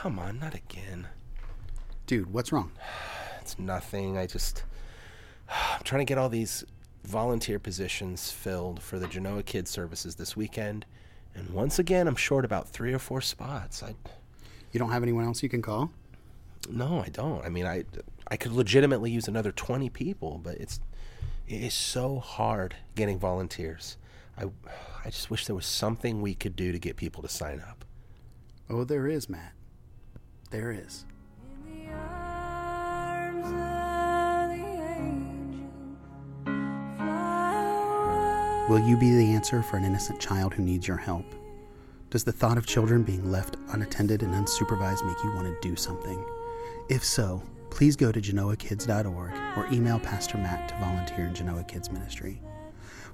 come on, not again. Dude, what's wrong? It's nothing. I just. I'm trying to get all these volunteer positions filled for the Genoa Kids Services this weekend. And once again, I'm short about three or four spots. I. You don't have anyone else you can call? No, I don't. I mean, I I could legitimately use another 20 people, but it's it is so hard getting volunteers. I I just wish there was something we could do to get people to sign up. Oh, there is, Matt. There is. Will you be the answer for an innocent child who needs your help? Does the thought of children being left unattended and unsupervised make you want to do something? If so, please go to genoakids.org or email Pastor Matt to volunteer in Genoa Kids Ministry.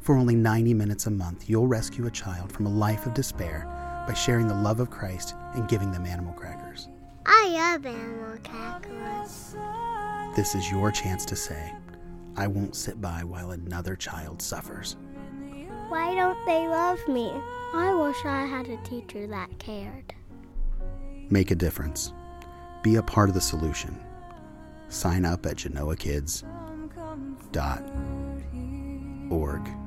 For only 90 minutes a month, you'll rescue a child from a life of despair by sharing the love of Christ and giving them animal crackers. I love animal crackers. This is your chance to say, I won't sit by while another child suffers. Why don't they love me? I wish I had a teacher that cared. Make a difference. Be a part of the solution. Sign up at genoakids.org.